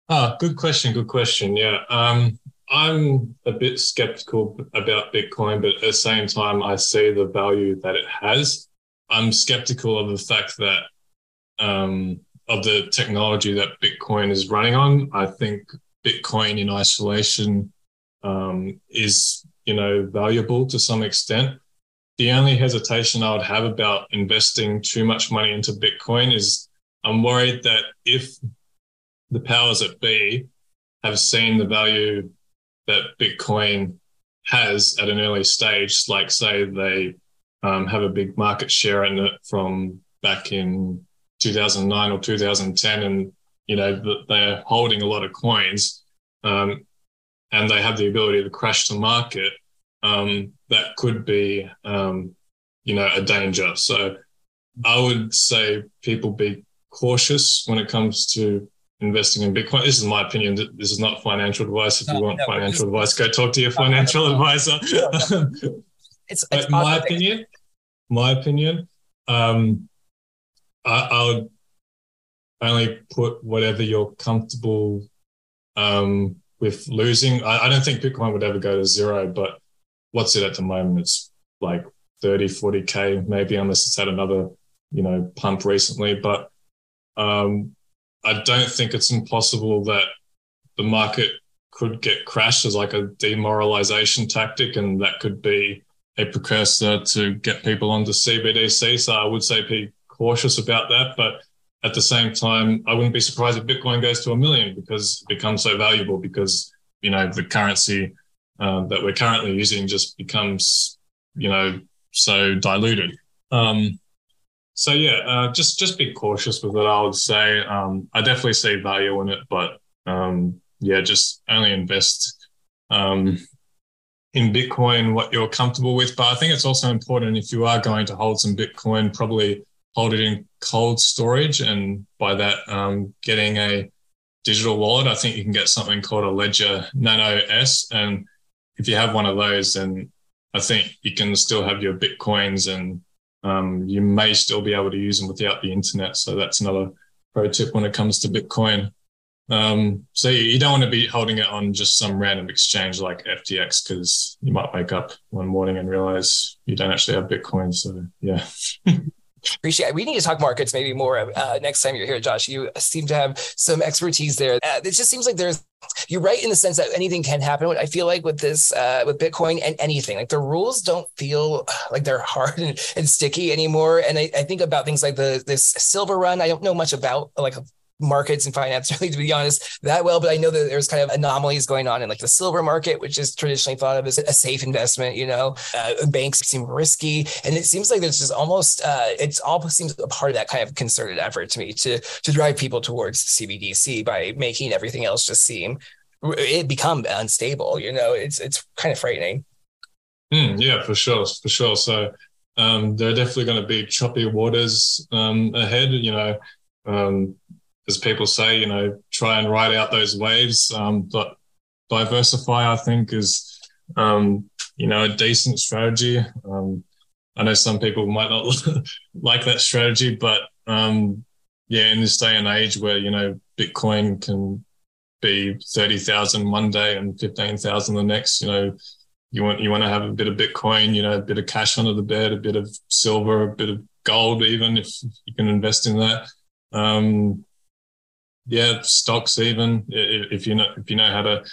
Ah, good question. Good question. Yeah. Um, I'm a bit skeptical about Bitcoin, but at the same time, I see the value that it has. I'm skeptical of the fact that um, of the technology that Bitcoin is running on. I think Bitcoin in isolation um, is, you know, valuable to some extent. The only hesitation I would have about investing too much money into Bitcoin is I'm worried that if the powers that be have seen the value that Bitcoin has at an early stage, like say they um, have a big market share in it from back in 2009 or 2010, and you know they're holding a lot of coins, um, and they have the ability to crash the market. Um, that could be, um, you know, a danger. So I would say people be cautious when it comes to investing in Bitcoin. This is my opinion. This is not financial advice. If no, you want no, financial advice, go talk to your financial no, advisor. it's, it's my opinion. My opinion. Um, I, I, would only put whatever you're comfortable um, with losing. I, I don't think Bitcoin would ever go to zero, but what's it at the moment? It's like 30, 40K, maybe, unless it's had another, you know, pump recently. But um, I don't think it's impossible that the market could get crashed as like a demoralization tactic, and that could be a precursor to get people onto CBDC. So I would say be cautious about that, but at the same time, I wouldn't be surprised if Bitcoin goes to a million because it becomes so valuable because you know the currency uh, that we're currently using just becomes you know so diluted. Um, so yeah, uh, just just be cautious with it. I would say um, I definitely see value in it, but um, yeah, just only invest um, in Bitcoin what you're comfortable with. But I think it's also important if you are going to hold some Bitcoin, probably hold it in cold storage, and by that, um, getting a digital wallet. I think you can get something called a Ledger Nano S, and if you have one of those, then I think you can still have your bitcoins and um, you may still be able to use them without the internet. So that's another pro tip when it comes to Bitcoin. Um, so you don't want to be holding it on just some random exchange like FTX because you might wake up one morning and realize you don't actually have Bitcoin. So yeah. Appreciate it. We need to talk markets maybe more uh, next time you're here, Josh. You seem to have some expertise there. Uh, it just seems like there's you're right in the sense that anything can happen. I feel like with this, uh, with Bitcoin and anything, like the rules don't feel like they're hard and, and sticky anymore. And I, I, think about things like the this silver run. I don't know much about like markets and finance really to be honest that well but i know that there's kind of anomalies going on in like the silver market which is traditionally thought of as a safe investment you know? Uh, banks seem risky and it seems like there's just almost uh, it's all seems a part of that kind of concerted effort to me to to drive people towards cbdc by making everything else just seem it become unstable you know? It's it's kind of frightening. Mm, yeah for sure for sure. So um, there are definitely going to be choppy waters um, ahead you know? Um, as people say, you know, try and ride out those waves. Um, but diversify, I think, is um, you know a decent strategy. Um, I know some people might not like that strategy, but um, yeah, in this day and age where you know Bitcoin can be thirty thousand one day and fifteen thousand the next, you know, you want you want to have a bit of Bitcoin, you know, a bit of cash under the bed, a bit of silver, a bit of gold, even if you can invest in that. Um, yeah, stocks even if you know if you know how to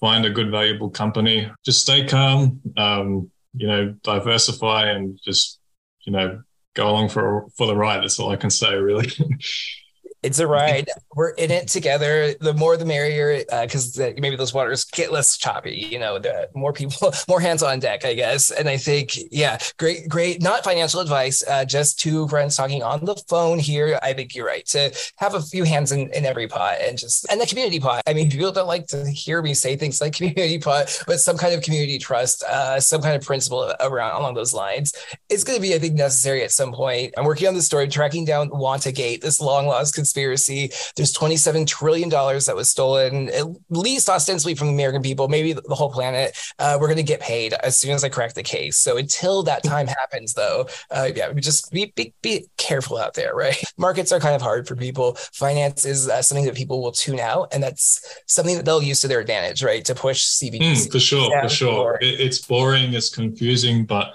find a good valuable company, just stay calm. Um, you know, diversify and just you know go along for for the ride. That's all I can say, really. it's a ride. We're in it together. The more the merrier, because uh, maybe those waters get less choppy. You know, the more people, more hands on deck, I guess. And I think, yeah, great, great. Not financial advice, uh, just two friends talking on the phone here. I think you're right to have a few hands in, in every pot and just and the community pot. I mean, people don't like to hear me say things like community pot, but some kind of community trust, uh, some kind of principle around along those lines is going to be, I think, necessary at some point. I'm working on the story, tracking down Wantagate, this long lost conspiracy. There's 27 trillion dollars that was stolen, at least ostensibly from the American people, maybe the whole planet. Uh, we're going to get paid as soon as I crack the case. So until that time happens, though, uh, yeah, just be, be, be careful out there, right? Markets are kind of hard for people. Finance is uh, something that people will tune out, and that's something that they'll use to their advantage, right? To push CBDC. Mm, for sure, for sure. It, it's boring, it's confusing, but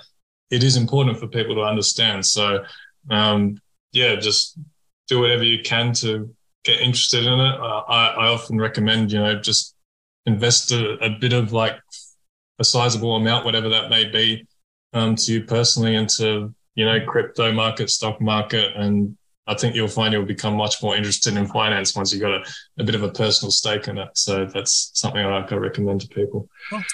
it is important for people to understand. So, um, yeah, just do whatever you can to get interested in it. Uh, I, I often recommend, you know, just invest a, a, bit of like a sizable amount, whatever that may be, um, to you personally into, you know, crypto market, stock market. And I think you'll find you'll become much more interested in finance once you've got a, a bit of a personal stake in it. So that's something I can recommend to people.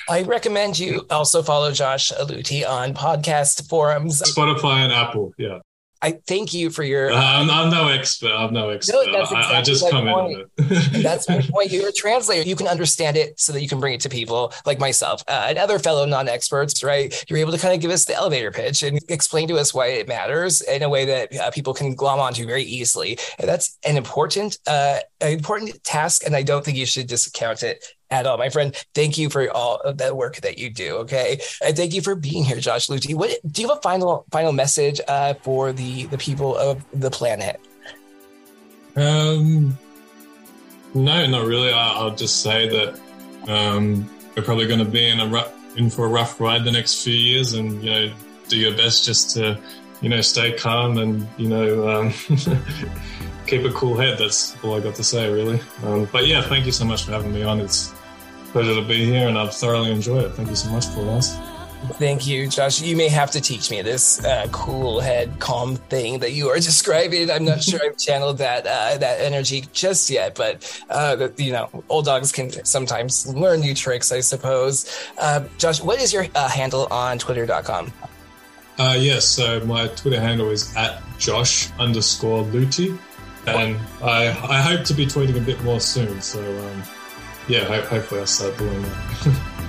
I recommend you also follow Josh Luty on podcast forums. Spotify and Apple. Yeah. I thank you for your. Uh, I'm, I'm, no expert. I'm no expert. No, that's exactly I, I just come point. in. that's my point. You're a translator. You can understand it so that you can bring it to people like myself uh, and other fellow non-experts. Right? You're able to kind of give us the elevator pitch and explain to us why it matters in a way that uh, people can glom onto very easily. And that's an important, uh, an important task. And I don't think you should discount it at all, my friend. Thank you for all of that work that you do. Okay, and thank you for being here, Josh Luty. What do you have a final final message uh, for the the people of the planet? Um, no, not really. I, will just say that um, we're probably going to be in a rough, in for a rough ride the next few years, and you know, do your best just to you know stay calm and you know. Um, keep a cool head. That's all I got to say, really. Um, but yeah, thank you so much for having me on. It's pleasure to be here, and I've thoroughly enjoyed it. Thank you so much for this. Thank you, Josh. You may have to teach me this uh, cool head, calm thing that you are describing. I'm not sure I've channeled that uh, that energy just yet, but uh, you know, old dogs can sometimes learn new tricks, I suppose. Uh, Josh, what is your uh, handle on Twitter.com? Uh, yes, so my Twitter handle is at Josh underscore Luty, and I I hope to be tweeting a bit more soon. So. Um, yeah, hopefully I'll start doing that.